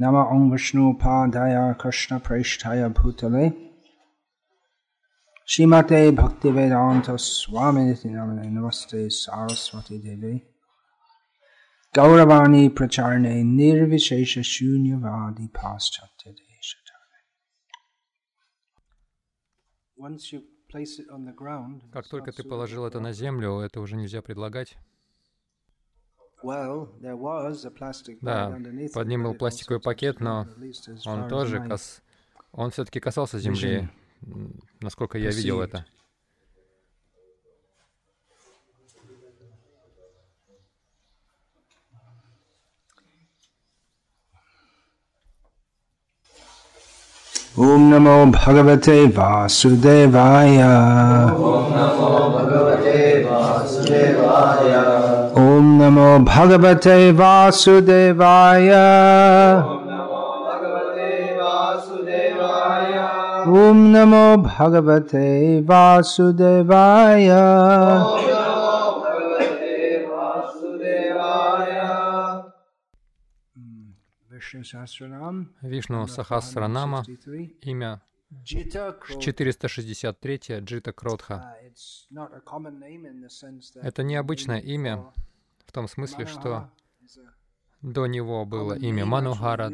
Nama Om Vishnu Padaya Krishna Preshtaya Bhutale Shimate Bhaktivedanta Swami Namane Namaste Saraswati Devi Gauravani Pracharne Nirvishesha Shunyavadi Paschatya Deshatane Как только ты положил это на землю, это уже нельзя предлагать. well, there was a plastic bag Да, под ним был пластиковый пакет, но он тоже кас... он все-таки касался земли, насколько я видел это. Om Namo Bhagavate Vasudevaya. Om Namo Bhagavate Vasudevaya. Om Namo Bhagavate Vasudevaya. Mm, Vishnu Sahasranam. Вишну Сахасранама, 163. имя Jita Kro- 463 Джита Кротха. Uh, Это необычное имя в том смысле, что до него было имя Манухара,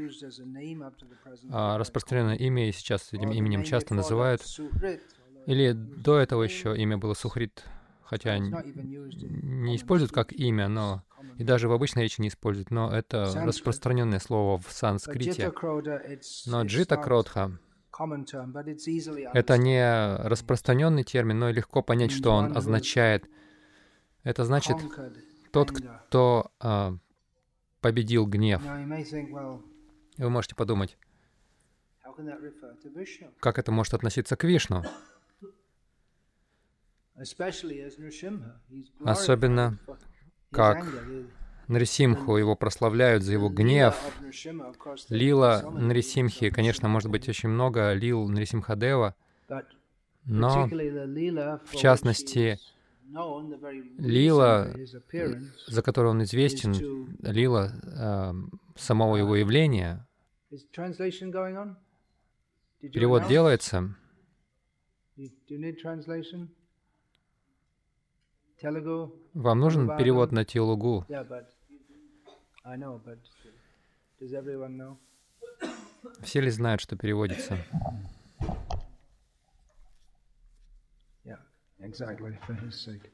а распространенное имя, и сейчас этим именем часто называют. Или до этого еще имя было Сухрит, хотя не используют как имя, но и даже в обычной речи не используют, но это распространенное слово в санскрите. Но джита easily это не распространенный термин, но легко понять, что он означает. Это значит тот, кто а, победил гнев. Вы можете подумать, как это может относиться к Вишну? Особенно как Нарисимху его прославляют за его гнев. Лила Нарисимхи, конечно, может быть очень много лил Нарисимхадева, но в частности, Лила, за которую он известен, лила э, самого его явления, перевод делается. Вам нужен перевод на телугу? Все ли знают, что переводится? Yeah, exactly, for his sake.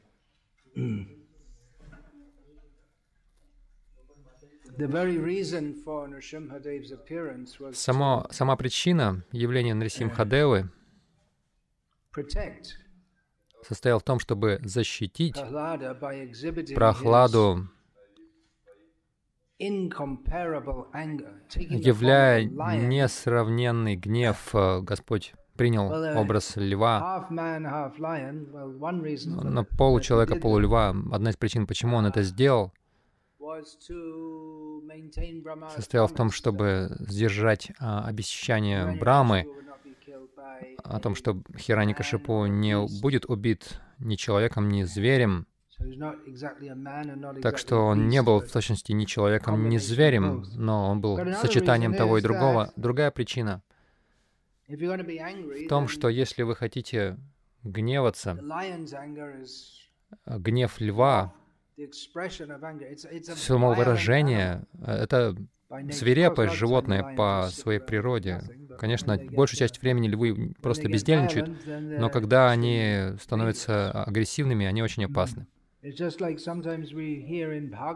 the very reason for Nrsimhadev's appearance was Само, сама причина явления Нарисимхадевы состояла в том, чтобы защитить Прохладу, являя несравненный гнев. э, Господь принял uh, образ льва, на получеловека, полульва. Одна из причин, почему он это сделал, состояла в том, чтобы сдержать а, обещание Брамы о том, что Хираникашипу не будет убит ни человеком, ни зверем. Так что он не был в точности ни человеком, ни зверем, но он был сочетанием того и другого. Другая причина в том, что если вы хотите гневаться, а, гнев льва, само выражение, э, это свирепое животное по своей природе. Конечно, большую uh, часть времени львы просто бездельничают, но когда они становятся агрессивными, они очень опасны.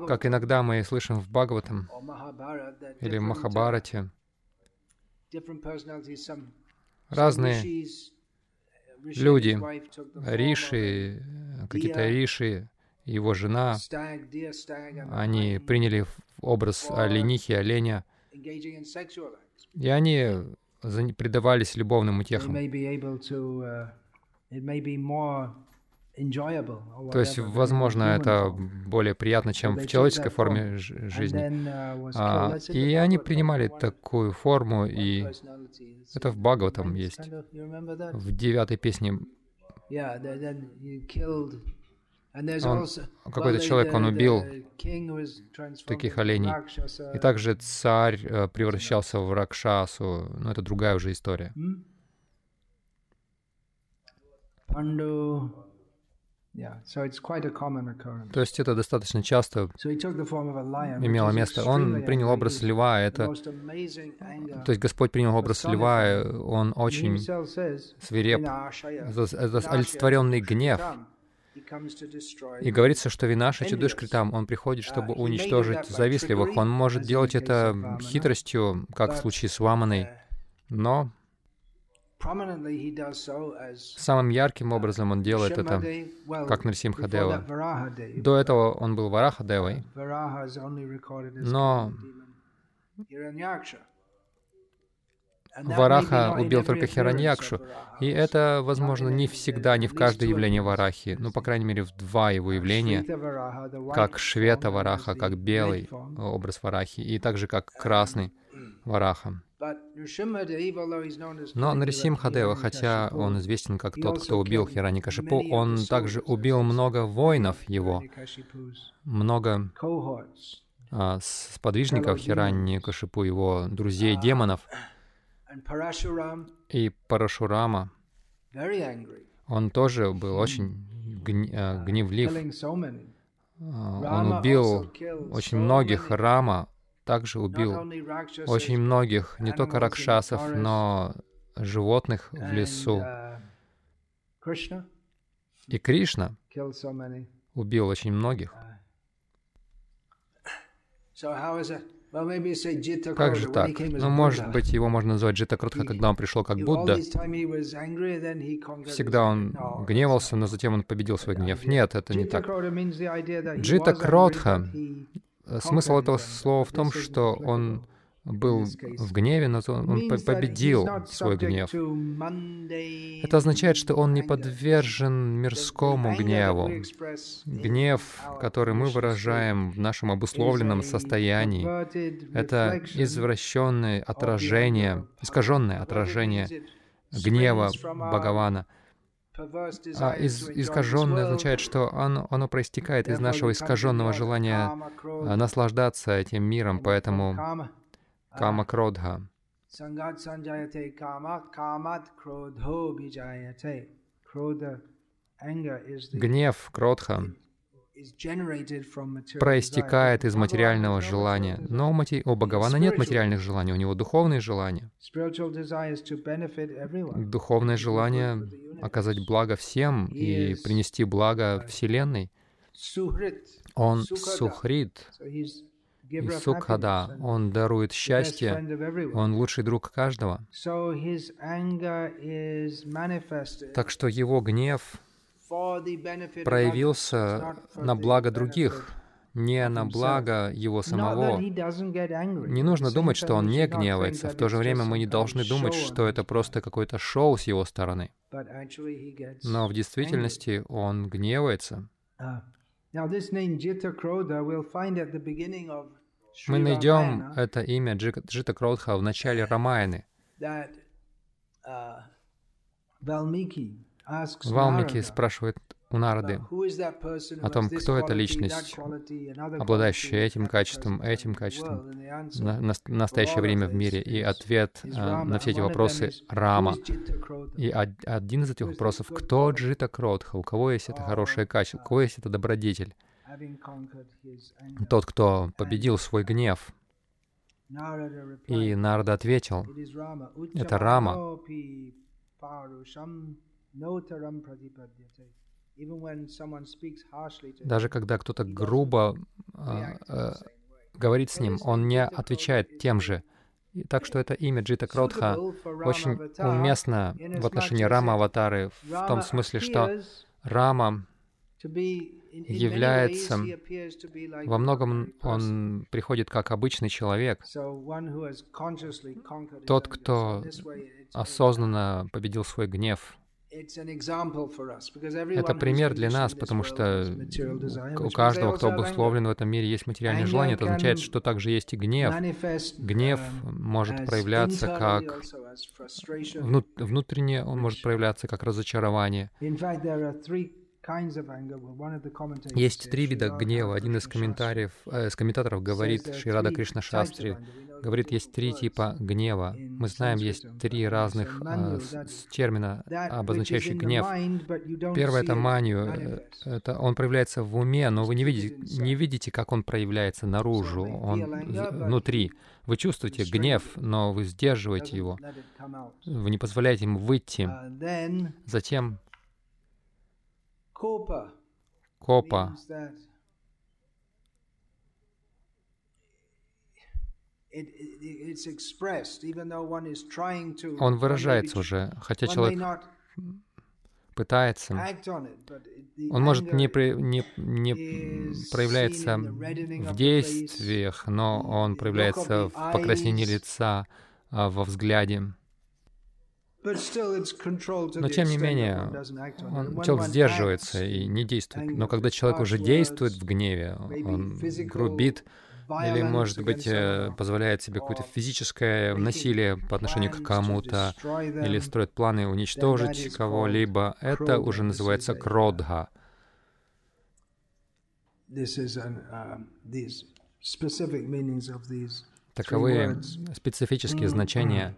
Как иногда мы слышим в Бхагаватам или в uh, Махабарате, разные люди, риши, какие-то риши, его жена, они приняли образ оленихи, оленя, и они предавались любовным утехам. То есть, возможно, это более приятно, чем в человеческой форме жизни. uh, А, и они принимали такую форму, и это в Бхагаватам есть. В девятой песне Он, какой-то человек, он убил таких оленей. И также царь э, превращался в Ракшасу. Но это другая уже история. То есть это достаточно часто имело место. Он принял образ льва, это... То есть Господь принял образ льва, он очень свиреп, это олицетворенный гнев. И говорится, что Винаша Чудышкритам, он приходит, чтобы уничтожить завистливых. Он может делать это хитростью, как в случае с Ваманой, но Самым ярким образом он делает это, как Нарсимхадева. До этого он был Варахадевой, но Вараха убил только Хираньякшу, и это, возможно, не всегда, не в каждое явление Варахи, ну, по крайней мере, в два его явления, как Швета Вараха, как белый образ Варахи, и также как красный Вараха. Но Нарисимхадева, хотя он известен как тот, кто убил Хираникашипу, он также убил много воинов его, много а, сподвижников Хираникашипу, его друзей-демонов. И Парашурама, он тоже был очень а, гневлив. А, он убил очень многих Рама, также убил очень многих, не только ракшасов, но животных в лесу. И Кришна убил очень многих. Как же так? Ну, может быть, его можно назвать Джита Крутха, когда он пришел как Будда. Всегда он гневался, но затем он победил свой гнев. Нет, это не так. Джита Кротха Э, смысл этого слова в том, что он был в гневе, но он победил свой гнев. Это означает, что он не подвержен мирскому гневу. Гнев, который мы выражаем в нашем обусловленном состоянии, это извращенное отражение, искаженное отражение гнева Бхагавана — а из, искаженное означает, что оно, оно проистекает из нашего искаженного желания а, наслаждаться этим миром, поэтому кама кродха. Гнев, кродха, проистекает из материального желания. Но у, Бхагавана нет материальных желаний, у него духовные желания. Духовное желание оказать благо всем и принести благо Вселенной. Он сухрит. И сукхада, он дарует счастье, он лучший друг каждого. Так что его гнев проявился на благо других, не на благо его самого. Не нужно думать, что он не гневается. В то же время мы не должны думать, что это просто какое-то шоу с его стороны. Но в действительности он гневается. Uh, мы найдем это имя Джита Кроудха в начале Рамайны. Валмики спрашивает у Нарды о том, кто эта личность, обладающая этим качеством, этим качеством на, на настоящее время в мире. И ответ а, на все эти вопросы — Рама. И один из этих вопросов — кто Джита Кротха, у кого есть это хорошее качество, у кого есть это добродетель? Тот, кто победил свой гнев. И Нарда ответил, это Рама. Даже когда кто-то грубо э, э, говорит с ним, он не отвечает тем же. И так что это имя Джита Кротха очень уместно в отношении Рама Аватары, в том смысле, что Рама является, во многом он приходит как обычный человек, тот, кто осознанно победил свой гнев, это пример для нас, потому что у каждого, кто обусловлен в этом мире, есть материальное желание. Это означает, что также есть и гнев. Гнев uh, может проявляться как внутренне, он может проявляться как разочарование. Есть три вида гнева. Один из комментариев, э, из комментаторов говорит, Ширада Кришна Шастри, говорит, есть три типа гнева. Мы знаем, есть три разных э, термина, обозначающих гнев. Первое — это манию. Э, это он проявляется в уме, но вы не видите, не видите, как он проявляется наружу, он внутри. Вы чувствуете гнев, но вы сдерживаете его. Вы не позволяете ему выйти. Uh, Затем Копа. Копа. Он выражается уже, хотя человек пытается. Он может не, при, не, не проявляется в действиях, но он проявляется в покраснении лица, а, во взгляде. Но тем не менее, он, человек сдерживается и не действует. Но когда человек уже действует в гневе, он грубит, или, может быть, э, позволяет себе какое-то физическое насилие по отношению к кому-то, или строит планы уничтожить кого-либо, это уже называется кродха. Таковы специфические значения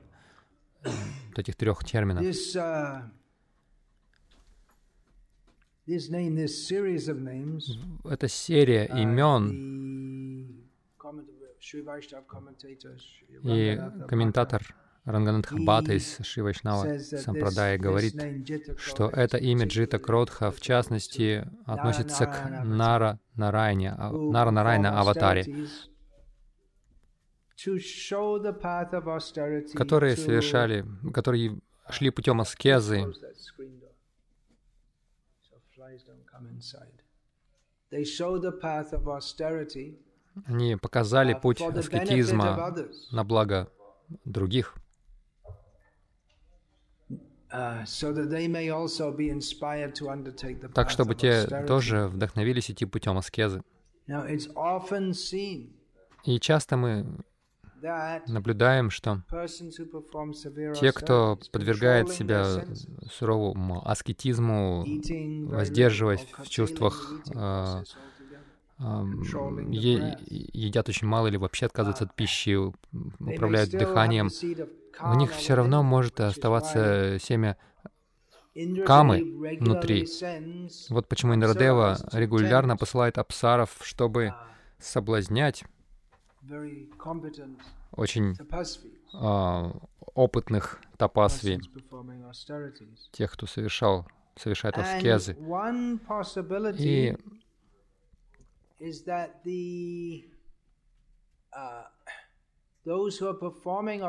вот этих трех терминов. Это серия имен, и комментатор Ранганатха Бхата из Шивайшнава Сампрадая говорит, что это имя Джита Кродха в частности относится к Нара Нарайне, Нара Нарайна Аватаре, которые совершали, которые шли путем аскезы, они показали путь аскетизма на благо других, так чтобы те тоже вдохновились идти путем аскезы. И часто мы наблюдаем, что те, кто подвергает себя суровому аскетизму, воздерживаясь в чувствах, э, э, едят очень мало или вообще отказываются от пищи, управляют дыханием, у них все равно может оставаться семя камы внутри. Вот почему Индрадева регулярно посылает апсаров, чтобы соблазнять очень а, опытных тапасви, тех, кто совершал, совершает аскезы. И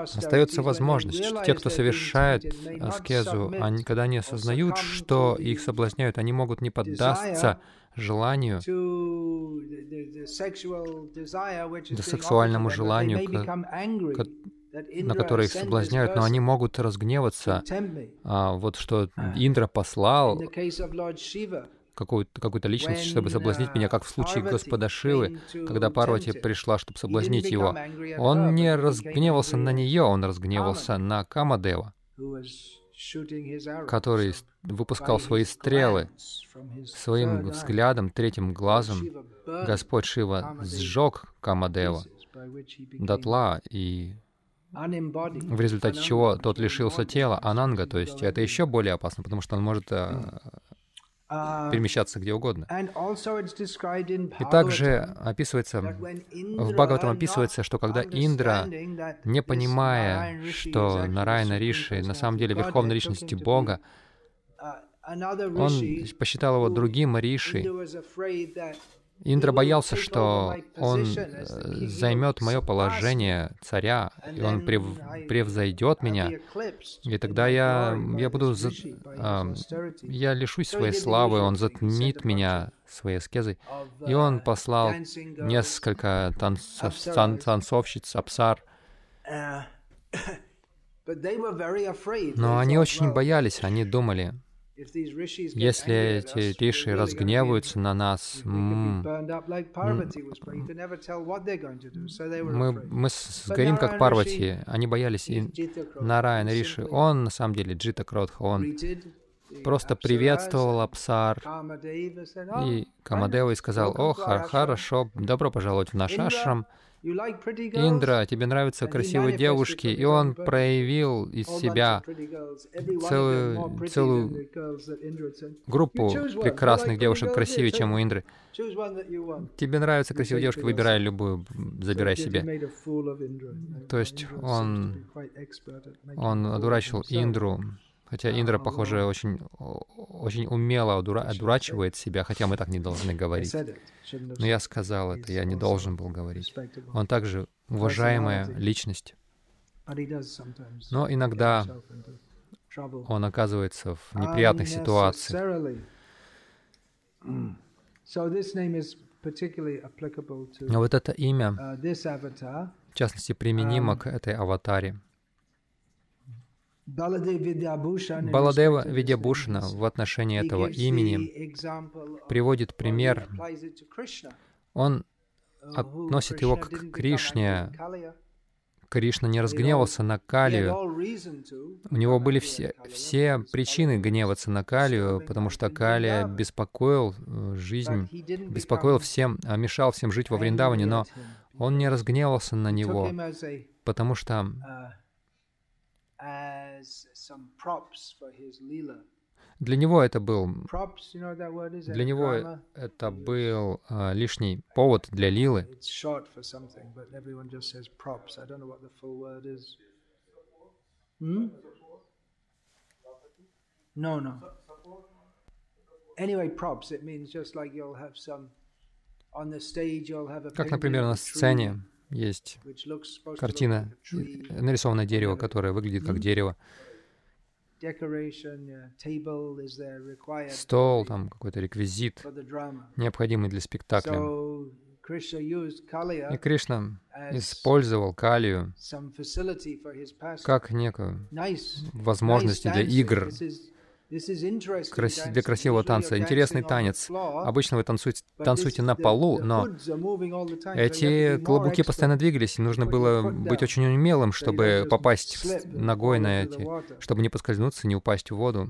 Остается возможность, что те, кто совершает аскезу, они, когда они осознают, что их соблазняют, они могут не поддаться желанию, да сексуальному желанию, на которое их соблазняют, но они могут разгневаться. А, вот что Индра послал какую-то какую личность, чтобы соблазнить меня, как в случае Господа Шивы, когда Парвати пришла, чтобы соблазнить его. Он не разгневался на нее, он разгневался на Камадева, который выпускал свои стрелы своим взглядом, третьим глазом. Господь Шива сжег Камадева дотла, и в результате чего тот лишился тела, ананга, то есть это еще более опасно, потому что он может э, Uh, перемещаться где угодно. И также описывается, в Бхагаватам описывается, что когда Индра, не понимая, что Нарайна Риши на самом деле верховной личности Бога, uh, он посчитал его другим Риши, Индра боялся, что он э, займет мое положение царя, и он прев, превзойдет меня, и тогда я, я буду, за, э, я лишусь своей славы, он затмит меня своей аскезой. И он послал несколько танцов, тан, танцовщиц, апсар, но они очень боялись, они думали, если эти риши разгневаются на нас, мы, мы сгорим как Парвати. Они боялись и Нараяна Риши. Он, на самом деле, Джита Кротха, он просто приветствовал Апсар и Камадева и сказал, «О, хорошо, добро пожаловать в наш ашрам. Индра, тебе нравятся красивые девушки, и он проявил из себя целую, целую группу прекрасных девушек, красивее, чем у Индры. Тебе нравятся красивые девушки, выбирай любую, забирай себе. То есть он, он одурачил Индру, Хотя Индра, похоже, очень, очень умело одурачивает себя, хотя мы так не должны говорить. Но я сказал это, я не должен был говорить. Он также уважаемая личность. Но иногда он оказывается в неприятных ситуациях. Но вот это имя, в частности, применимо к этой аватаре. Баладева Видябушина в отношении этого имени приводит пример. Он относит его к Кришне. Кришна не разгневался на Калию. У него были все, все причины гневаться на Калию, потому что Калия беспокоил э, жизнь, беспокоил всем, а мешал всем жить во Вриндаване, но он не разгневался на него, потому что для него это был, для него это был uh, лишний повод для лилы. Hmm? No, no. Anyway, props, it means just like you'll have some on the stage, you'll have a Как, например, на сцене есть картина, нарисованное дерево, которое выглядит как дерево. Стол, там какой-то реквизит, необходимый для спектакля. И Кришна использовал калию как некую возможность для игр для красивого танца. Интересный танец. Обычно вы танцуете, танцуете на полу, но эти клобуки постоянно двигались, и нужно было быть очень умелым, чтобы попасть ногой на эти, чтобы не поскользнуться, не упасть в воду.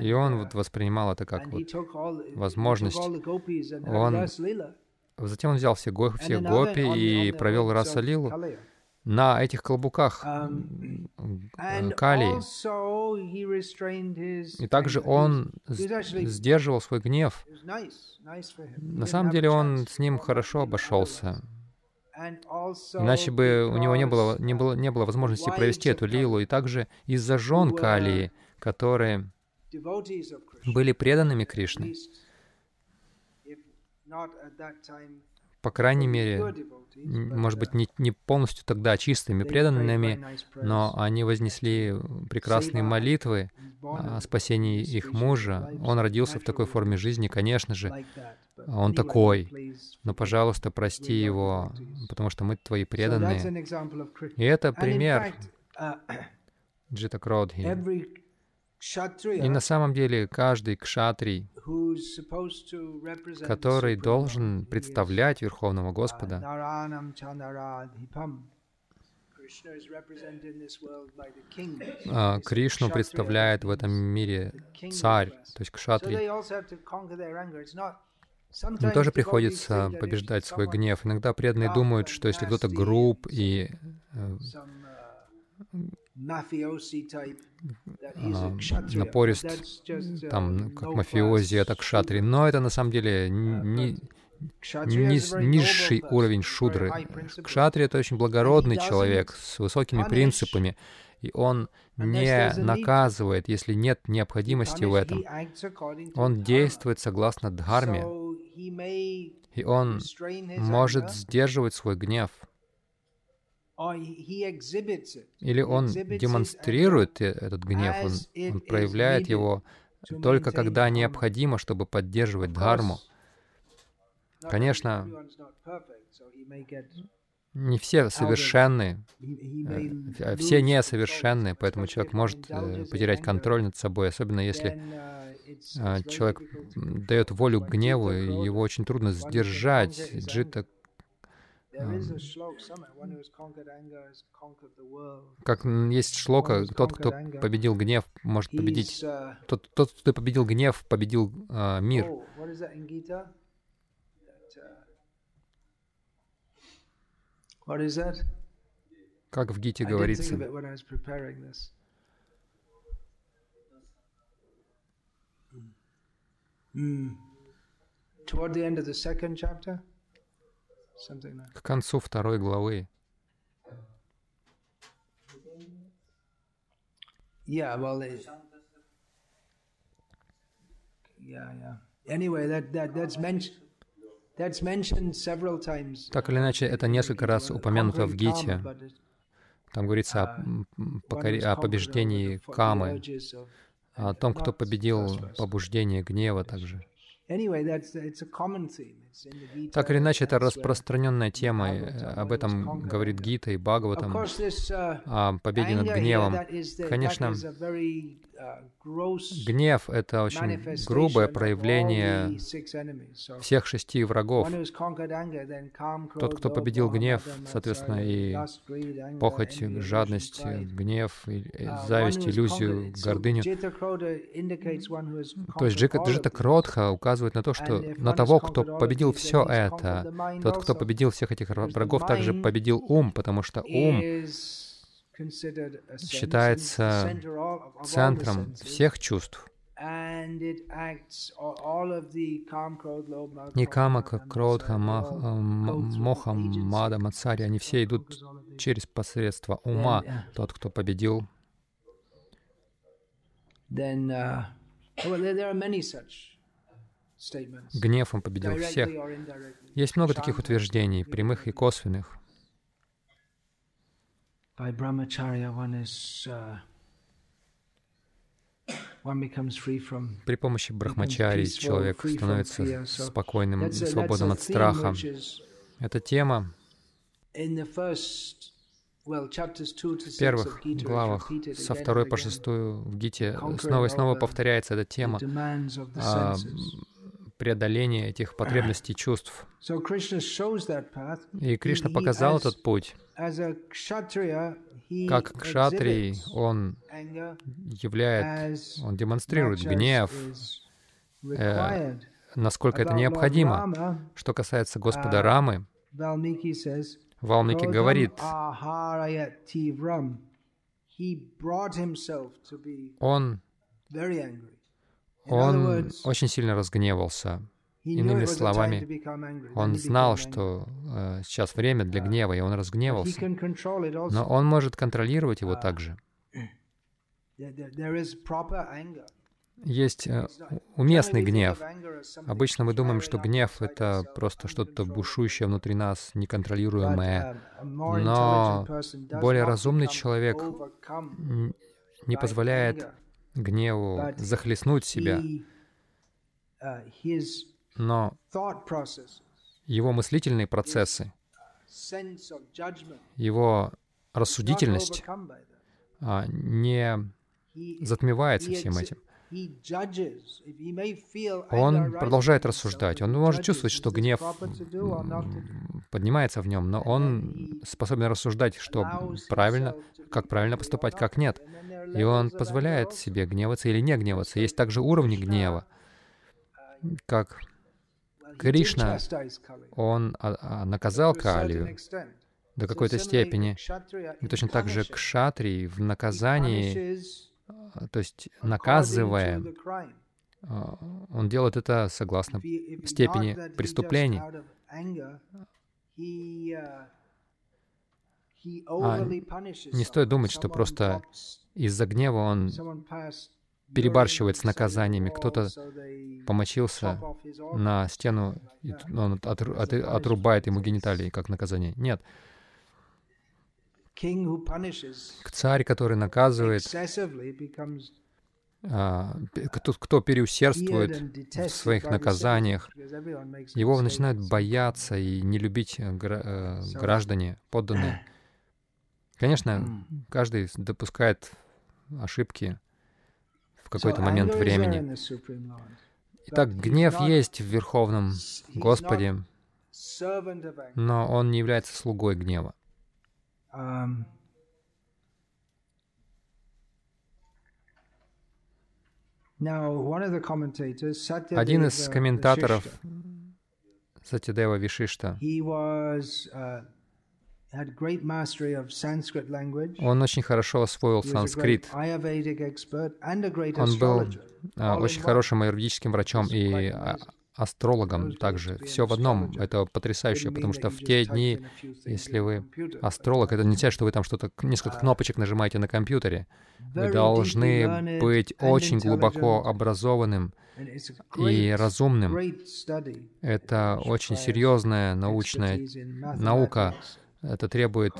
И он вот воспринимал это как вот возможность. Он... Затем он взял все, го... все гопи и провел раса лилу на этих колбуках калий. И также он сдерживал свой гнев. На самом деле он с ним хорошо обошелся. Иначе бы у него не было, не было, не было возможности провести эту лилу. И также из-за жен Калии, которые были преданными Кришне, по крайней мере, может быть, не, не полностью тогда чистыми, преданными, но они вознесли прекрасные молитвы о спасении их мужа. Он родился в такой форме жизни, конечно же, он такой. Но, пожалуйста, прости его, потому что мы твои преданные. И это пример Джита Кродхи. И на самом деле каждый кшатрий, который должен представлять Верховного Господа, Кришну представляет в этом мире царь, то есть кшатри. Им тоже приходится побеждать свой гнев. Иногда преданные думают, что если кто-то груб и э, напорист, там, как мафиози, это кшатри. Но это на самом деле не, низ, низший уровень шудры. Кшатри — это очень благородный человек с высокими принципами, и он не наказывает, если нет необходимости в этом. Он действует согласно дхарме, и он может сдерживать свой гнев. Или он демонстрирует этот гнев, он, он проявляет его только когда необходимо, чтобы поддерживать дхарму. Конечно, не все совершенны, э, все несовершенны, поэтому человек может э, потерять контроль над собой, особенно если uh, человек дает волю к гневу, и его очень трудно сдержать. Джита как есть шлока, тот, кто победил гнев, может победить. Тот, тот кто победил гнев, победил uh, мир. Как в Гите говорится. Mm. Toward the end of the second chapter. К концу второй главы. Yeah, well, it, yeah, yeah. Anyway, that that that's mentioned. That's mentioned several times. Так или иначе, это несколько раз упомянуто в Гите. Там говорится о, покори... о побеждении Камы, о том, кто победил побуждение гнева также. Так или иначе, это распространенная тема, об этом говорит Гита и Бхагаватам, uh, о победе над гневом. Конечно, Гнев — это очень грубое проявление всех шести врагов. Тот, кто победил гнев, соответственно, и похоть, жадность, гнев, зависть, иллюзию, гордыню. То есть Джита Кротха указывает на то, что на того, кто победил все это, тот, кто победил всех этих врагов, также победил ум, потому что ум считается центром всех чувств. Никама, Кродха, Моха, Мада, Мацари, они все идут через посредство ума. Тот, кто победил. Uh, Гнев он победил всех. Есть много таких утверждений, прямых и косвенных. By brahmacharya one is uh, при помощи брахмачари человек становится спокойным, свободным от страха. Эта тема в первых главах, со второй по шестую в Гите, снова и снова повторяется эта тема преодоления этих потребностей чувств. И Кришна показал этот путь. Как кшатрий, он являет, он демонстрирует гнев, э, насколько это необходимо. Что касается Господа Рамы, Валмики говорит, он он очень сильно разгневался. Иными словами, он знал, что э, сейчас время для гнева, и он разгневался. Но он может контролировать его также. Есть э, уместный гнев. Обычно мы думаем, что гнев — это просто что-то бушующее внутри нас, неконтролируемое. Но более разумный человек не позволяет гневу захлестнуть себя, uh, но его мыслительные процессы, его рассудительность а, не затмевается всем этим. Он продолжает рассуждать. Он может чувствовать, что гнев поднимается в нем, но он способен рассуждать, что правильно, как правильно поступать, как нет. И он позволяет себе гневаться или не гневаться. Есть также уровни гнева, как Кришна, он а, а, наказал Калию до какой-то степени. И точно так же Кшатрий в наказании, а, то есть наказывая, он делает это согласно степени преступлений. А не стоит думать, что просто из-за гнева он перебарщивает с наказаниями. Кто-то помочился на стену, и он отрубает ему гениталии как наказание. Нет. Царь, который наказывает, а, тот, кто переусердствует в своих наказаниях, его начинают бояться и не любить э, э, граждане, подданные. Конечно, каждый допускает ошибки в какой-то момент времени. Итак, гнев есть в Верховном Господе, но он не является слугой гнева. Um, Один из комментаторов Сатидева Вишишта, он очень хорошо освоил санскрит. Он был а, очень хорошим аюрведическим врачом и а, астрологом также. Все в одном. Это потрясающе, потому что в те дни, если вы астролог, это не означает, что вы там что-то, несколько кнопочек нажимаете на компьютере. Вы должны быть очень глубоко образованным и разумным. Это очень серьезная научная наука. Это требует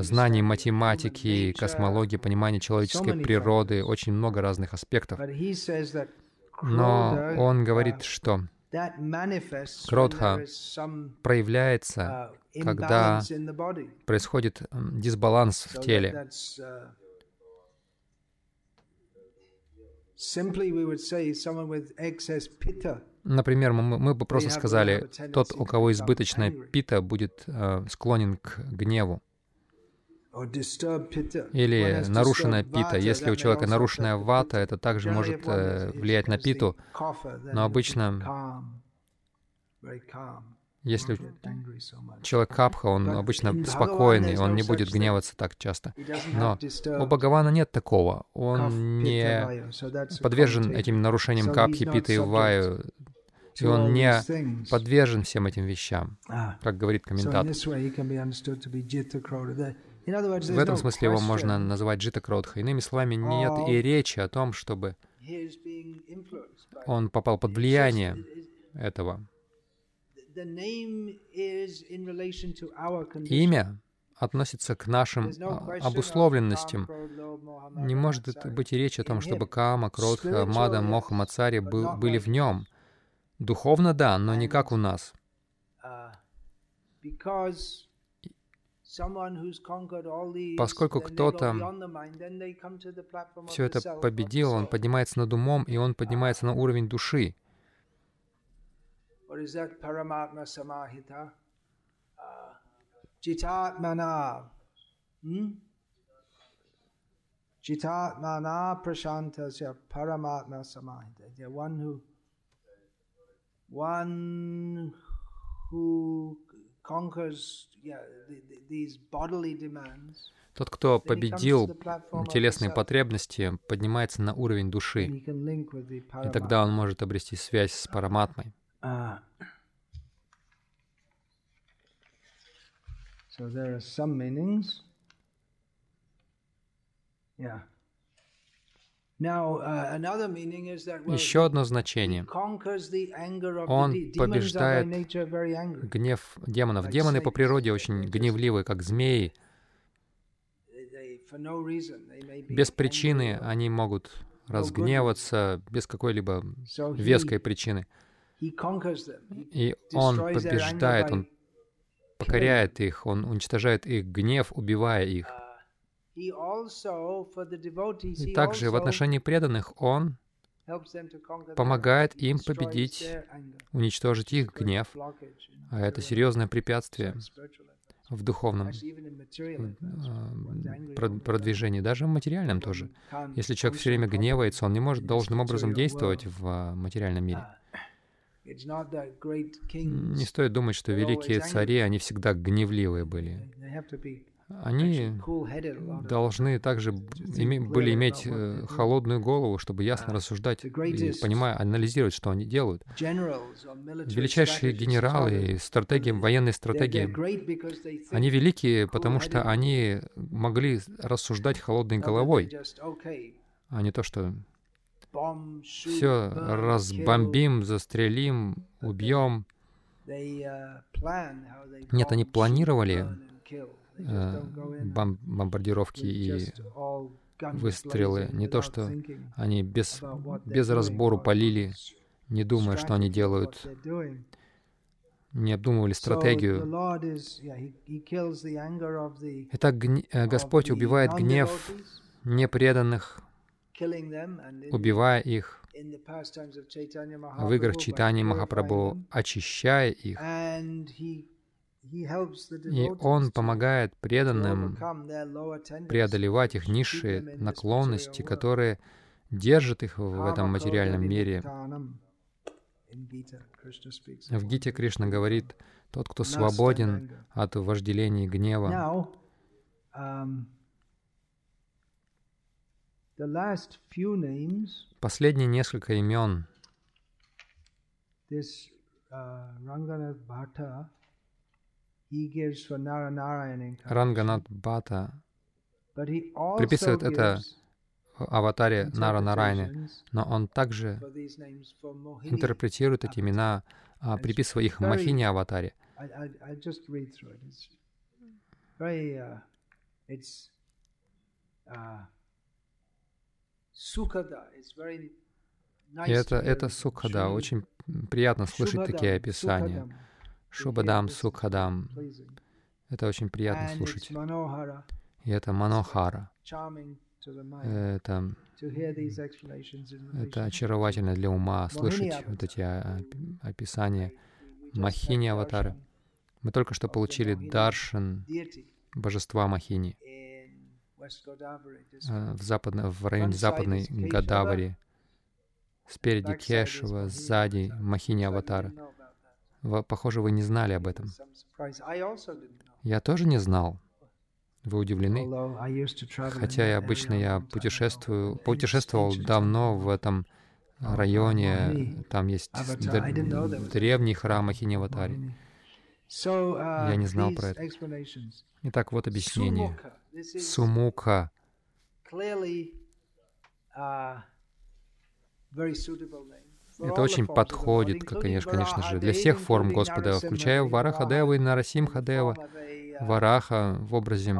знаний математики, космологии, понимания человеческой природы, очень много разных аспектов. Но он говорит, что кротха проявляется, когда происходит дисбаланс в теле. Например, мы, мы бы просто сказали, тот, у кого избыточная пита, будет э, склонен к гневу. Или нарушенная пита. Если у человека нарушенная вата, это также может э, влиять на питу. Но обычно, если человек капха, он обычно спокойный, он не будет гневаться так часто. Но у Бхагавана нет такого. Он не подвержен этим нарушениям капхи, питы и ваю. И он не подвержен всем этим вещам, как говорит комментатор. В этом смысле его можно называть Джита Кродха. Иными словами, нет и речи о том, чтобы он попал под влияние этого. Имя относится к нашим а, обусловленностям. Не может быть и речи о том, чтобы Кама, Кродха, Мада, Моха, Мацари были в нем. Духовно — да, но не как у нас. Поскольку кто-то все это победил, он поднимается над умом, и он поднимается на уровень души. Chitatmana prashantasya paramatma samahita. The one who, one who тот, кто победил телесные потребности, поднимается на уровень души, и тогда он может обрести связь с Параматмой. Uh, so there are some meanings. Yeah. Uh, Еще одно значение. Он побеждает гнев демонов. Демоны по природе очень гневливы, как змеи. Без причины они могут разгневаться, без какой-либо веской причины. И он побеждает, он покоряет их, он уничтожает их гнев, убивая их. Uh, и также в отношении преданных Он помогает им победить, уничтожить их гнев, а это серьезное препятствие в духовном а, продвижении, даже в материальном тоже. Если человек все время гневается, он не может должным образом действовать в а, материальном мире. Не стоит думать, что великие цари, они всегда гневливые были. Они должны также были иметь э, холодную голову, чтобы ясно рассуждать и понимая, анализировать, что они делают. Величайшие генералы и стратегии, военные стратегии, они великие, потому что они могли рассуждать холодной головой, а не то, что все разбомбим, застрелим, убьем. Нет, они планировали Э, бом бомбардировки и выстрелы. Не то, что они без, без разбору полили, не думая, что они делают, не обдумывали стратегию. Итак, э, Господь убивает гнев непреданных, убивая их, в играх Чайтани Махапрабху, очищая их, и Он помогает преданным преодолевать их низшие наклонности, которые держат их в этом материальном мире. В Гите Кришна говорит, тот, кто свободен от вожделения и гнева, um, Последние несколько имен. Ранганат Бхата приписывает это аватаре Нара Нарайне, но он также интерпретирует эти имена, а, приписывая их Махине аватаре. И это, это Сукхада. Очень приятно слышать такие описания. Шубадам, Сукхадам. Это очень приятно слушать. И это Манохара. Это, это очаровательно для ума слышать вот эти описания. Махини аватары. Мы только что получили даршан божества Махини в, западно, в районе западной Гадавари. Спереди Кешева, сзади Махини Аватара. Похоже, вы не знали об этом. Я тоже не знал. Вы удивлены? Хотя я обычно я путешествую, путешествовал давно в этом районе, там есть древний храм Ахиневатари. Я не знал про это. Итак, вот объяснение. Сумука. Это очень подходит, конечно, конечно же, для всех форм Господа, включая Варахадева и Нарасимхадева. Вараха в образе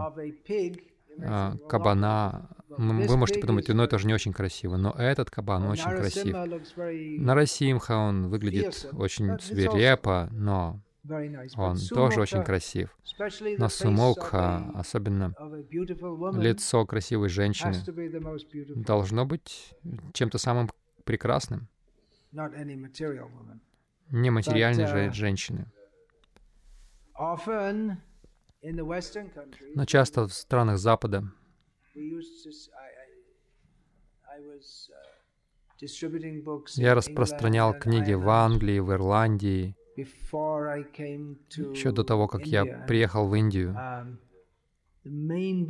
а, кабана. Вы можете подумать, ну это же не очень красиво, но этот кабан очень красив. Нарасимха, он выглядит очень свирепо, но он тоже очень красив. Но Сумокха, особенно лицо красивой женщины, должно быть чем-то самым прекрасным. Не материальной же uh, женщины. Но часто в странах Запада uh, я распространял книги в Англии, в Ирландии, еще до того, как я приехал в Индию. Um, и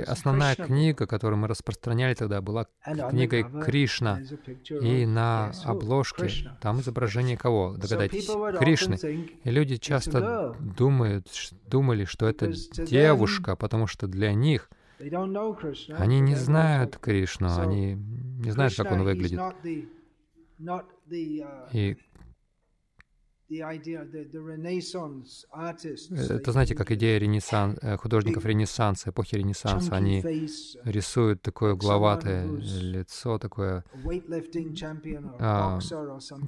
основная книга, которую мы распространяли тогда, была книгой Кришна. И на обложке там изображение кого? Догадайтесь, Кришны. И люди часто думают, думали, что это девушка, потому что для них они не знают Кришну, они не знают, как он выглядит. Uh, и это, знаете, как идея ренессан... Э, художников Ренессанса, эпохи Ренессанса. Они рисуют такое угловатое лицо, такое... А,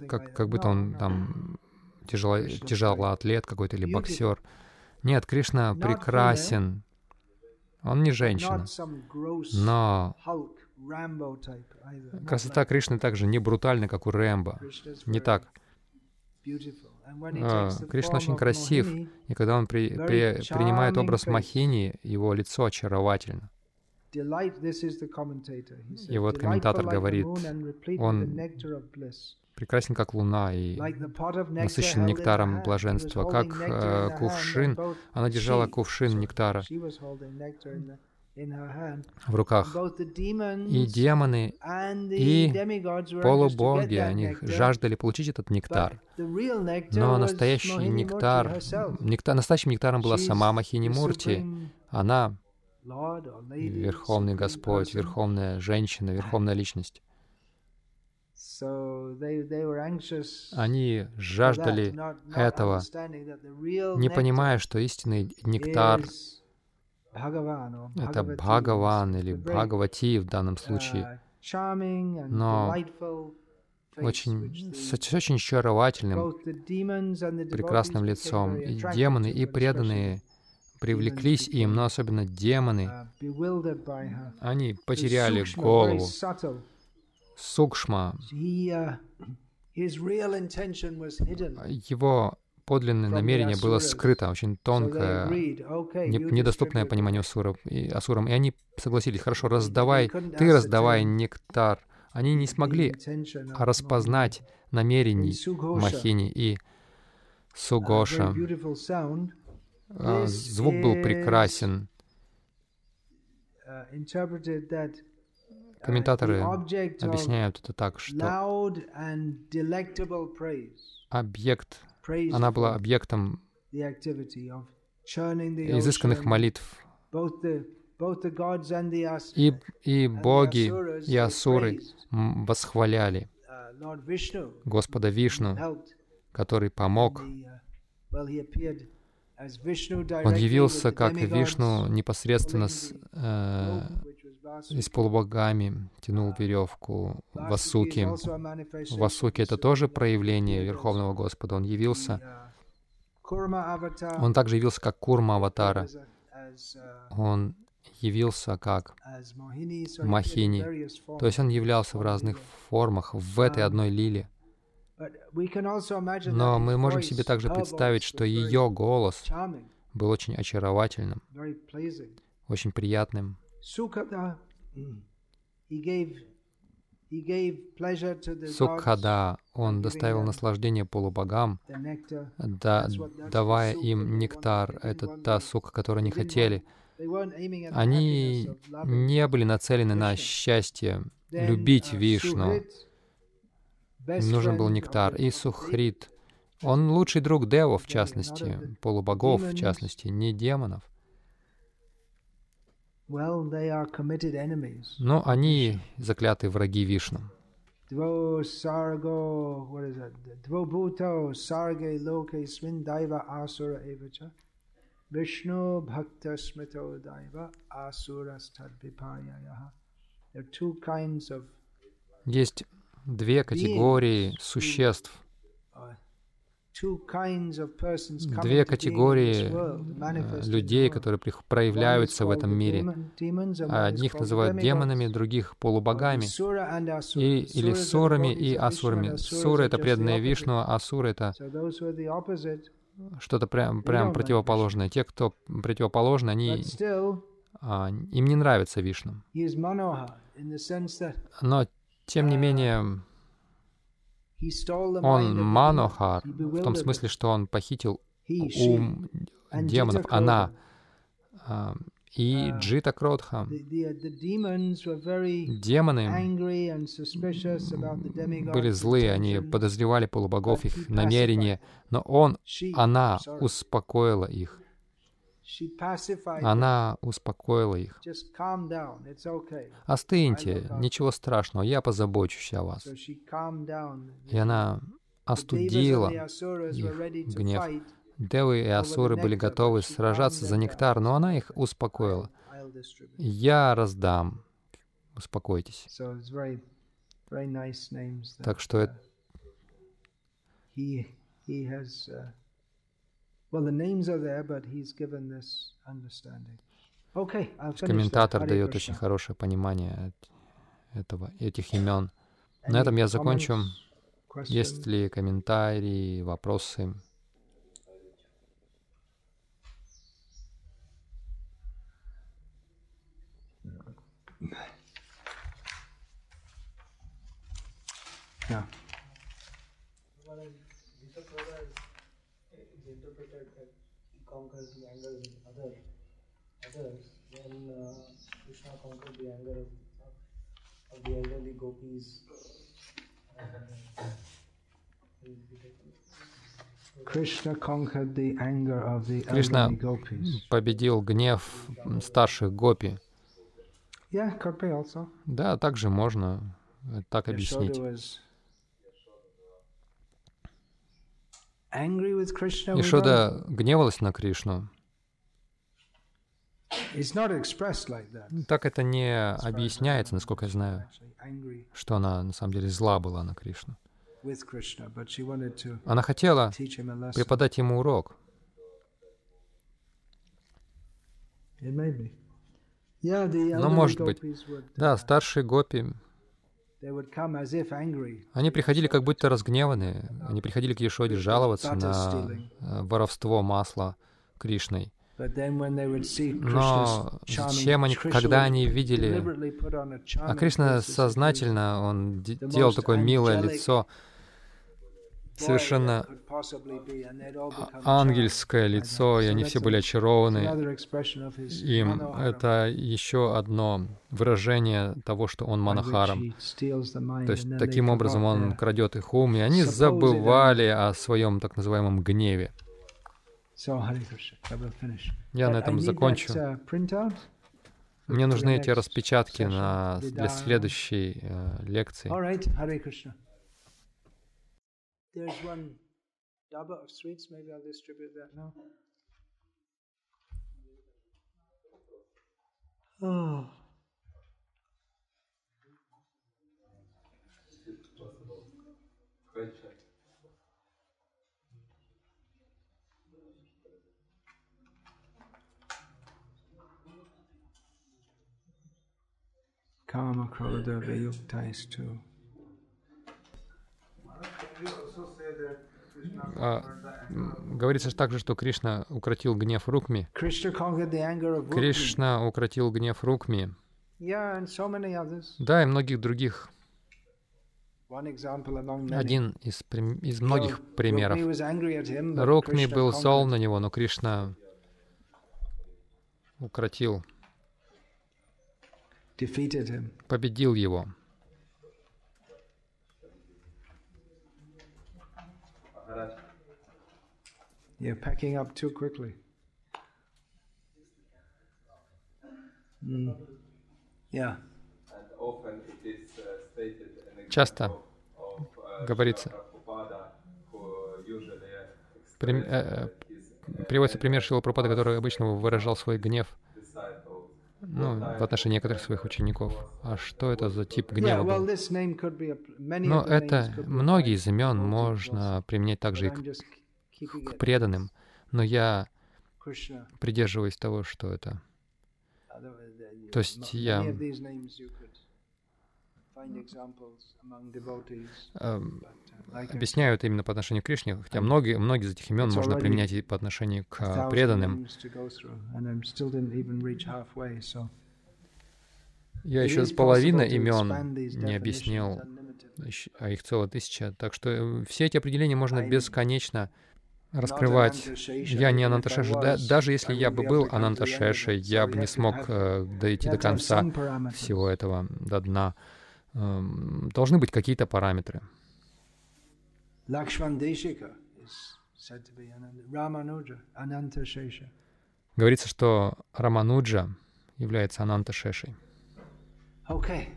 как, как будто он там тяжело, тяжелый атлет какой-то или боксер. Нет, Кришна прекрасен. Он не женщина. Но красота Кришны также не брутальна, как у Рэмбо. Не так. А, Кришна очень красив, и когда он при, при, принимает образ Махини, его лицо очаровательно. И вот комментатор говорит, он прекрасен как луна и насыщен нектаром блаженства, как э, кувшин. Она держала кувшин нектара в руках. И демоны, и полубоги, они жаждали получить этот нектар. Но настоящий нектар, нектар настоящим нектаром была сама Махини Мурти. Она Верховный Господь, Верховная Женщина, Верховная Личность. Они жаждали этого, не понимая, что истинный нектар это Бхагаван или Бхагавати в данном случае, но очень, с очень очаровательным, прекрасным лицом. И демоны, и преданные привлеклись им, но особенно демоны, uh, они потеряли голову. Сукшма, uh, его подлинное намерение было скрыто, очень тонкое, недоступное пониманию асуров, и, асурам. И они согласились, хорошо, раздавай, ты раздавай нектар. Они не смогли распознать намерений Махини и Сугоша. А, звук был прекрасен. Uh, Комментаторы объясняют это так, что объект, она была объектом изысканных молитв. И, и боги, и асуры восхваляли uh, Господа Вишну, который помог. Uh, Он явился как Вишну непосредственно с, э, с полубогами, тянул веревку Васуки. Васуки — это тоже проявление Верховного Господа. Он явился, он также явился как Курма Аватара. Он явился как Махини. То есть он являлся в разных формах в этой одной лиле. Но мы можем себе также представить, что ее голос был очень очаровательным, очень приятным. Сукхада, он доставил наслаждение полубогам, да, давая им нектар. Это та сука, которую они хотели. Они не были нацелены на счастье, любить uh, Вишну. Им нужен был нектар. И Сухрит, он лучший друг Девов, в частности, полубогов, в частности, не демонов. Но они заклятые враги Вишну. Vishnu Bhakta Smrito Daiva Asurastad Vipayaya. There are two kinds of Есть две категории существ, uh, две категории людей, которые проявляются в этом мире. Одних называют демонами, других — полубогами, и, или сурами и асурами. Суры — это преданные Вишну, а асуры — это что-то прям, прям противоположное. Те, кто противоположны, они, а, им не нравится Вишну. Но, тем не менее, он манохар, в том смысле, что он похитил ум демонов. Она а, и uh, Джита Кротха. Демоны были злые, они подозревали полубогов, их намерения, но он, она успокоила их. Она успокоила их. Остыньте, ничего страшного, я позабочусь о вас. И она остудила их гнев. Девы и Асуры были готовы сражаться за нектар, но она их успокоила. «Я раздам. Успокойтесь». Так что это... Комментатор дает очень хорошее понимание этого, этих имен. На этом я закончу. Есть ли комментарии, вопросы? Yeah. Well, Vishakura is interpreted that he conquers the anger of other, others, then uh, Krishna conquered the anger of, of the elderly gopis. Of the Кришна elderly gopis. победил гнев старших гопи. Yeah. Да, также можно так объяснить. Ишода гневалась на Кришну. Так это не объясняется, насколько я знаю, что она на самом деле зла была на Кришну. Она хотела преподать ему урок. Но, может быть, да, старшие гопи, они приходили как будто разгневанные. Они приходили к Ешоде жаловаться на э, воровство масла Кришной. Но зачем они, когда они видели... А Кришна сознательно, он делал такое милое лицо, совершенно ангельское лицо, и они все были очарованы им. Это еще одно выражение того, что он монахаром. То есть таким образом он крадет их ум, и они забывали о своем так называемом гневе. Я на этом закончу. Uh, Мне нужны эти распечатки на, для следующей э, лекции. There's one daba of sweets, maybe I'll distribute that now. Oh. Kama Krodha Vayuktais А, говорится также, что Кришна укротил гнев Рукми. Кришна укротил гнев Рукми. Да, и многих других. Один из, из многих примеров. Рукми был зол на него, но Кришна укротил, победил его. You're packing up too quickly. Mm. Yeah. Часто говорится, при, э, приводится пример Шила Пропада, который обычно выражал свой гнев ну, в отношении некоторых своих учеников. А что это за тип гнева был? Но это многие из имен можно применять также и к к преданным, но я придерживаюсь того, что это. То есть я эм, объясняю это именно по отношению к Кришне, хотя многие, многие из этих имен можно применять и по отношению к преданным. Я еще половина имен не объяснил, а их целая тысяча. Так что э, все эти определения можно бесконечно раскрывать. Я не Ананташеша. Да, даже если я бы был Ананташешей, я бы не смог э, дойти до конца всего этого, до дна. Э, должны быть какие-то параметры. Говорится, что Рамануджа является Ананташешей. Okay.